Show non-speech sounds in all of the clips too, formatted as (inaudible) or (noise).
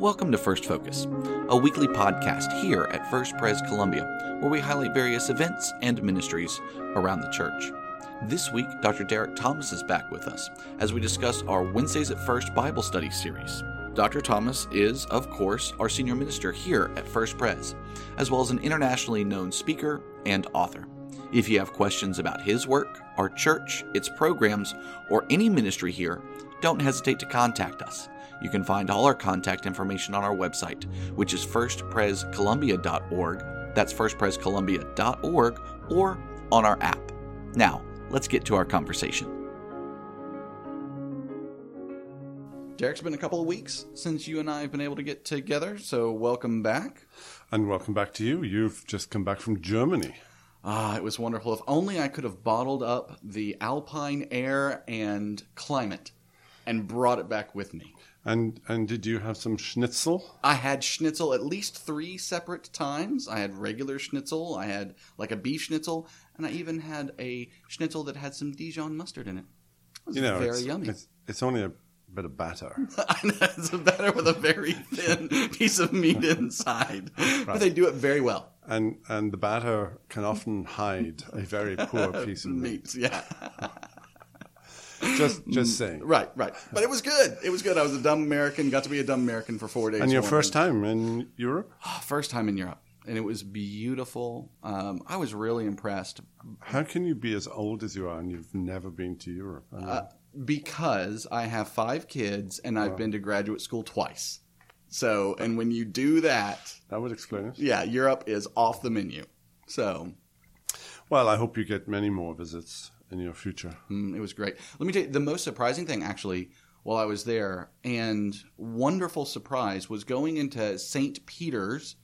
Welcome to First Focus, a weekly podcast here at First Pres Columbia, where we highlight various events and ministries around the church. This week, Dr. Derek Thomas is back with us as we discuss our Wednesdays at First Bible Study series. Dr. Thomas is, of course, our senior minister here at First Pres, as well as an internationally known speaker and author. If you have questions about his work, our church, its programs, or any ministry here, don't hesitate to contact us. You can find all our contact information on our website, which is firstprescolumbia.org. That's firstprescolumbia.org or on our app. Now, let's get to our conversation. Derek's been a couple of weeks since you and I have been able to get together, so welcome back. And welcome back to you. You've just come back from Germany. Ah, it was wonderful. If only I could have bottled up the alpine air and climate and brought it back with me. And and did you have some schnitzel? I had schnitzel at least three separate times. I had regular schnitzel, I had like a beef schnitzel, and I even had a schnitzel that had some Dijon mustard in it. It was You know, very it's, yummy. It's, it's only a bit of batter. (laughs) it's a batter with a very thin (laughs) piece of meat inside, but they do it very well. and and the batter can often hide a very poor piece of (laughs) meat. Meats, yeah. Just (laughs) just saying. right, right. But it was good. It was good. I was a dumb American. Got to be a dumb American for four days. And your first time in Europe? first time in Europe, and it was beautiful. Um, I was really impressed How can you be as old as you are and you've never been to Europe? I mean, Uh, because I have five kids and I've been to graduate school twice. So, and when you do that, that would explain it. yeah, Europe is off the menu. So, Well, I hope you get many more visits in your future. mm, it was great. Let me tell you, the most surprising thing actually while I was there, and wonderful surprise, was going into St. Peter's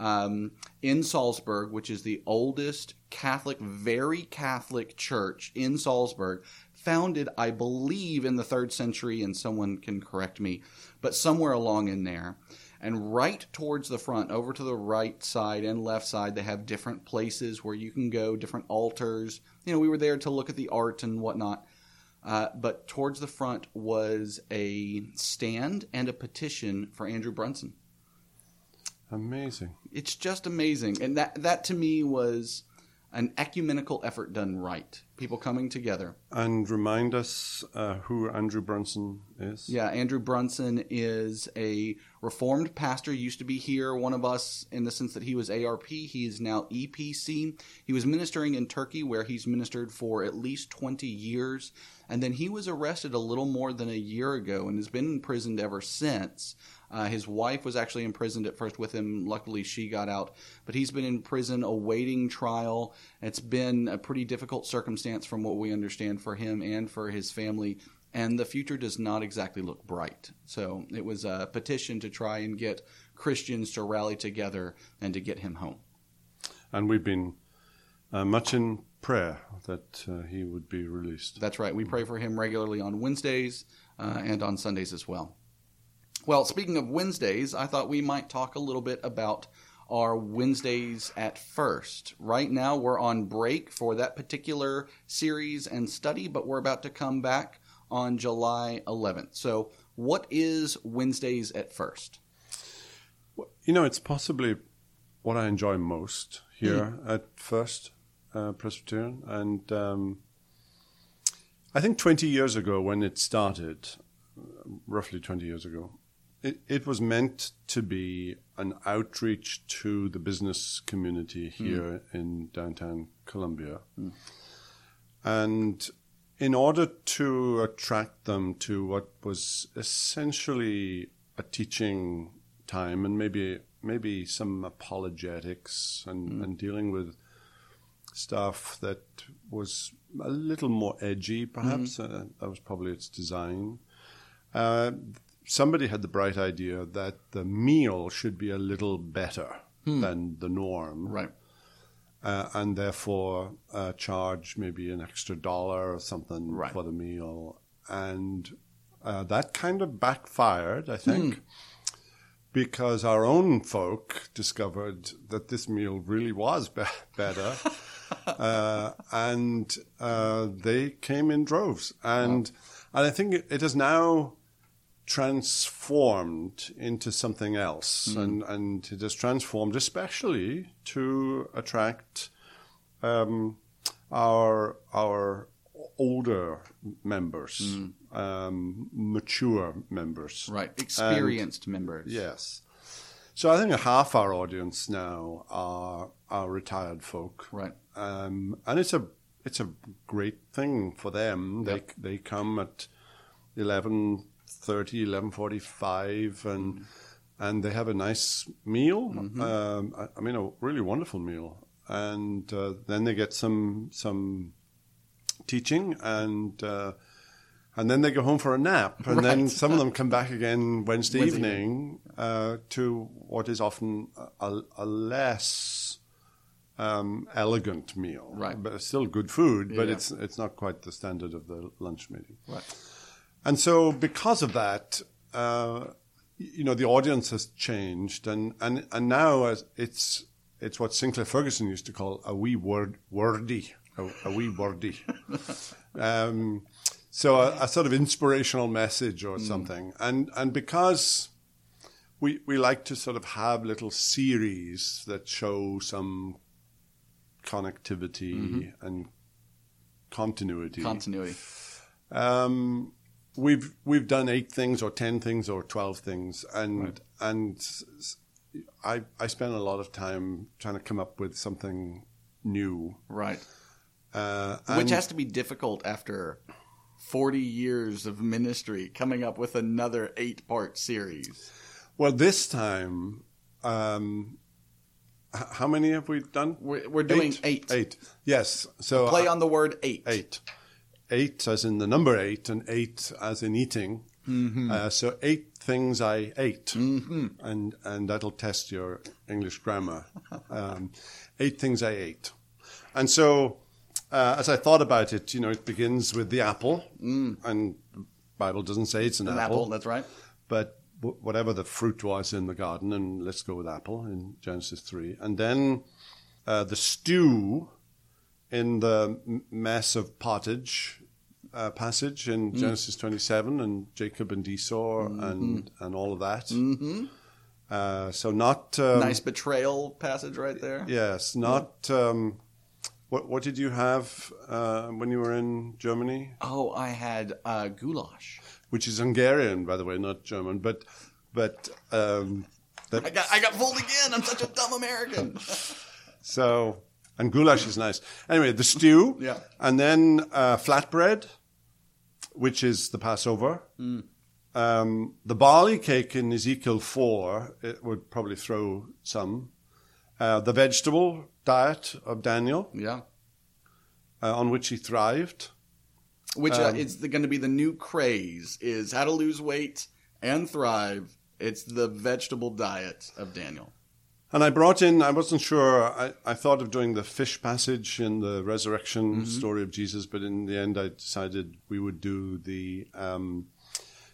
um, in Salzburg, which is the oldest Catholic, very Catholic church in Salzburg, founded, I believe, in the third century, and someone can correct me, but somewhere along in there. And right towards the front, over to the right side and left side, they have different places where you can go, different altars. You know, we were there to look at the art and whatnot. Uh, but towards the front was a stand and a petition for Andrew Brunson Amazing. it's just amazing and that that to me was an ecumenical effort done right. People coming together. And remind us uh, who Andrew Brunson is. yeah andrew brunson is a reformed pastor used to be here one of us in the sense that he was arp he is now epc he was ministering in turkey where he's ministered for at least 20 years and then he was arrested a little more than a year ago and has been imprisoned ever since Uh, his wife was actually imprisoned at first with him. Luckily, she got out. But he's been in prison awaiting trial. It's been a pretty difficult circumstance from what we understand for him and for his family. And the future does not exactly look bright. So it was a petition to try and get Christians to rally together and to get him home. And we've been uh, much in prayer that uh, he would be released. That's right. We pray for him regularly on Wednesdays uh, and on Sundays as well. Well, speaking of Wednesdays, I thought we might talk a little bit about our Wednesdays at first. Right now, we're on break for that particular series and study, but we're about to come back on July 11th. So, what is Wednesdays at first? You know, it's possibly what I enjoy most here at First uh, Presbyterian. And um, I think 20 years ago, when it started, uh, roughly 20 years ago, it, it was meant to be an outreach to the business community here in downtown Columbia. And in order to attract them to what was essentially a teaching time and maybe maybe some apologetics and, and dealing with stuff that was a little more edgy, perhaps. Uh, that was probably its design. Uh, somebody had the bright idea that the meal should be a little better than the norm Right. uh, and therefore uh, charge maybe an extra dollar or something Right. for the meal. And uh, that kind of backfired, I think, because our own folk discovered that this meal really was be- better. (laughs) uh, and uh, they came in droves. And, and I think it, it has now transformed into something else, Mm-hmm. and and it has transformed, especially to attract um, our our older members, um, mature members. Right. Experienced members. Yes. So I think half our audience now are are retired folk, Right. um, and it's a it's a great thing for them. They Yep. they come at 11.30, 11.45 and and they have a nice meal. Um, I, I mean, a really wonderful meal, and uh, then they get some some teaching and. Uh, and then they go home for a nap, and then some of them come back again Wednesday, Wednesday evening uh, to what is often a, a less um, elegant meal, Right. But it's still good food, but Yeah. it's it's not quite the standard of the lunch meeting. Right. And so, because of that, uh, you know, the audience has changed, and and and now as it's it's what Sinclair Ferguson used to call a wee word wordy, a, a wee wordy. (laughs) um, so a, a sort of inspirational message or something, and and because we we like to sort of have little series that show some connectivity and continuity. Continuity. Um, we've we've done eight things or ten things or twelve things, and and s- s- I I spend a lot of time trying to come up with something new. Right. Uh, Which has to be difficult after 40 years of ministry, coming up with another eight part series. well, this time, um, h- how many have we done? We're, we're doing eight. Eight. Yes. So Play on the word eight. eight. Eight as in the number eight, and eight as in eating. Mm-hmm. Uh, so eight things I ate, and and that'll test your English grammar. (laughs) Um, eight things I ate, and so uh, as I thought about it, you know, it begins with the apple, and the Bible doesn't say it's an, Mm. An apple, that's right. but w- whatever the fruit was in the garden, and let's go with apple in Genesis 3. And then uh, the stew in the mess of pottage uh, passage Mm. in Genesis 27, and Jacob and Esau, Mm-hmm. and, and all of that. Mm-hmm. Uh, so, not. Um, nice betrayal passage right there. Yes, not. Um, what, what did you have uh, when you were in Germany? Oh, I had uh, goulash. Which is Hungarian, by the way, not German. But, but um, that, I got I got fooled again. I'm such a dumb American. (laughs) So, and goulash is nice. Anyway, the stew. Yeah. And then uh, flatbread, which is the Passover. Um, the barley cake in Ezekiel 4, it would probably throw some. Uh, the vegetable diet of Daniel, yeah. uh, on which he thrived. Which Um, uh, it's going to be the new craze is how to lose weight and thrive. It's the vegetable diet of Daniel. And I brought in, I wasn't sure, I, I thought of doing the fish passage in the resurrection story of Jesus, but in the end I decided we would do the um,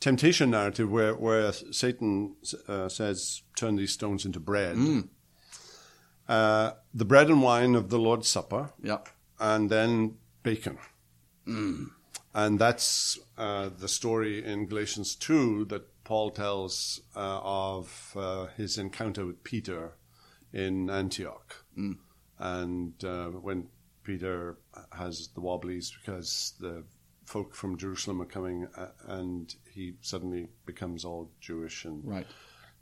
temptation narrative where, where Satan uh, says, turn these stones into bread. Uh, the bread and wine of the Lord's Supper, Yeah. and then bacon. And that's uh, the story in Galatians 2 that Paul tells uh, of uh, his encounter with Peter in Antioch. And uh, when Peter has the wobblies because the folk from Jerusalem are coming uh, and he suddenly becomes all Jewish and Right.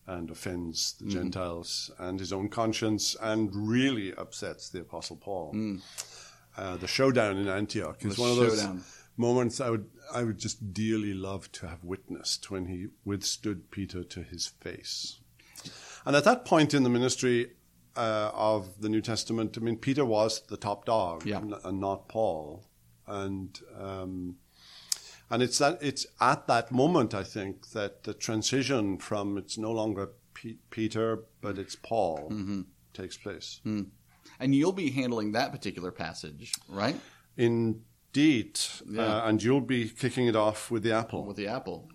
and offends the Gentiles and his own conscience and really upsets the Apostle Paul. Uh, the showdown in Antioch is The one of those showdown. moments I would I would just dearly love to have witnessed when he withstood Peter to his face. And at that point in the ministry uh, of the New Testament, I mean, Peter was the top dog, Yeah. n- and not Paul. And um, and it's that it's at that moment I think that the transition from it's no longer P- Peter but it's Paul Mm-hmm. takes place. And you'll be handling that particular passage, right? Indeed, Yeah. uh, and you'll be kicking it off with the apple. With the apple.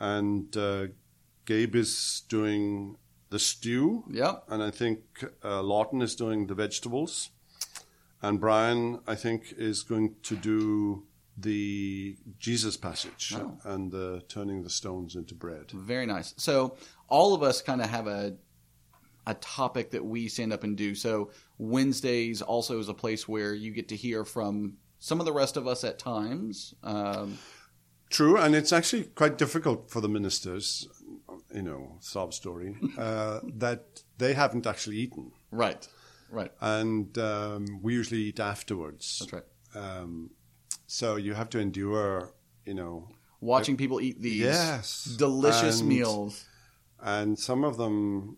and uh, Gabe is doing the stew, Yeah. and I think uh, Lawton is doing the vegetables, and Brian I think is going to do the Jesus passage Oh. and the turning the stones into bread. Very nice. So all of us kind of have a a topic that we stand up and do. So Wednesdays also is a place where you get to hear from some of the rest of us at times. Um, True, and it's actually quite difficult for the ministers, you know, sob story, uh, that they haven't actually eaten. right, right. And um, we usually eat afterwards. That's right. Um, so you have to endure, you know, Watching people eat these Yes, delicious and- meals. and some of them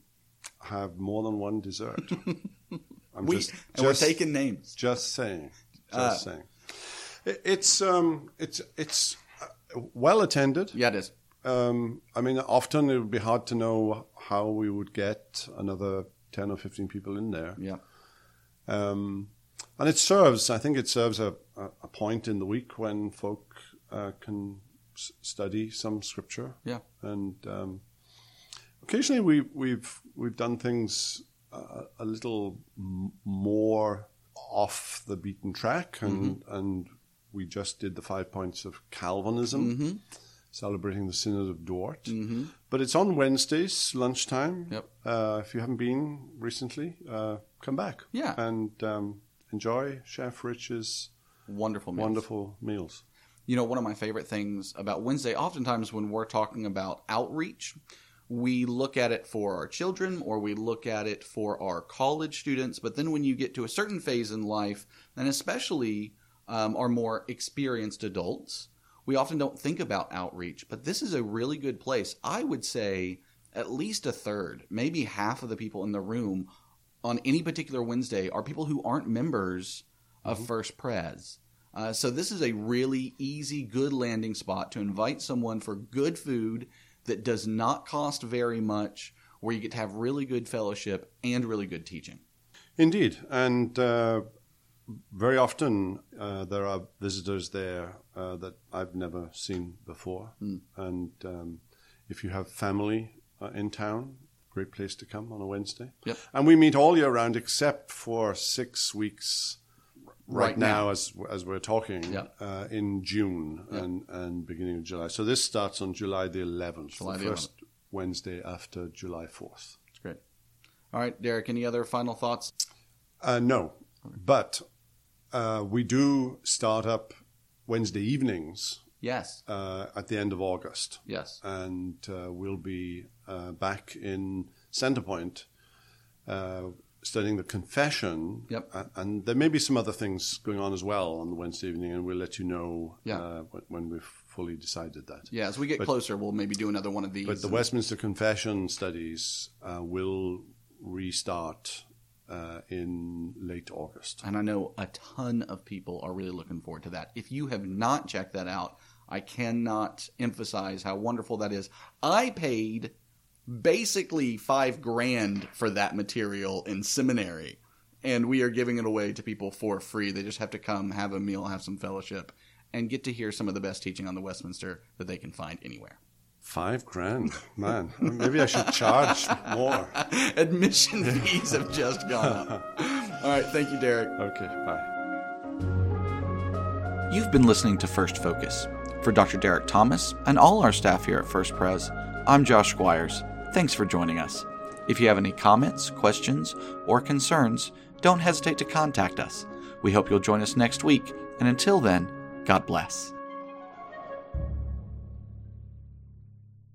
have more than one dessert. (laughs) I'm We just, and we're taking names. Just saying. Just Uh, saying. It, it's um, it's it's uh, well attended. Yeah, it is. Um, I mean, often it would be hard to know how we would get another ten or fifteen people in there. Yeah. Um, and it serves. I think it serves a, a, a point in the week when folk uh, can s- study some scripture. Yeah. And um, occasionally we, we've we've done things uh, a little m- more off the beaten track, and and we just did the five points of Calvinism, celebrating the Synod of Dort. Mm-hmm. But it's on Wednesdays lunchtime. Yep. Uh, if you haven't been recently, uh, come back. Yeah. And um, enjoy Chef Rich's Wonderful meals. wonderful meals. You know, one of my favorite things about Wednesday, oftentimes when we're talking about outreach, we look at it for our children or we look at it for our college students. But then when you get to a certain phase in life, and especially um, our more experienced adults, we often don't think about outreach. But this is a really good place. I would say at least a third, maybe half of the people in the room on any particular Wednesday are people who aren't members of First Pres. Uh, so this is a really easy, good landing spot to invite someone for good food that does not cost very much, where you get to have really good fellowship and really good teaching. Indeed, and uh, very often uh, there are visitors there uh, that I've never seen before. And um, if you have family uh, in town, great place to come on a Wednesday. Yep. And we meet all year round except for six weeks right, Right now, now. as as we're talking Yep. uh, in June and, and beginning of July. So this starts on July the 11th, July the the first Wednesday after July 4th. It's great. All right, Derek, any other final thoughts? Uh, no, but uh, we do start up Wednesday evenings Yes. uh, at the end of August, Yes. and uh, we'll be uh, back in Centerpoint uh, studying the Confession. Yep. And there may be some other things going on as well on the Wednesday evening, and we'll let you know Yeah. uh, when, when we've fully decided that. Yeah, as we get But- closer, we'll maybe do another one of these. But the Westminster Confession studies uh, will restart uh, in late August. And I know a ton of people are really looking forward to that. If you have not checked that out, I cannot emphasize how wonderful that is. I paid basically five grand for that material in seminary, and we are giving it away to people for free. They just have to come, have a meal, have some fellowship, and get to hear some of the best teaching on the Westminster that they can find anywhere. Five grand, man. Maybe I should charge more. (laughs) Admission fees have just gone up. (laughs) All right, thank you, Derek. Okay, bye. You've been listening to First Focus. For Dr. Derek Thomas and all our staff here at First Pres, I'm Josh Squires. Thanks for joining us. If you have any comments, questions, or concerns, don't hesitate to contact us. We hope you'll join us next week, and until then, God bless.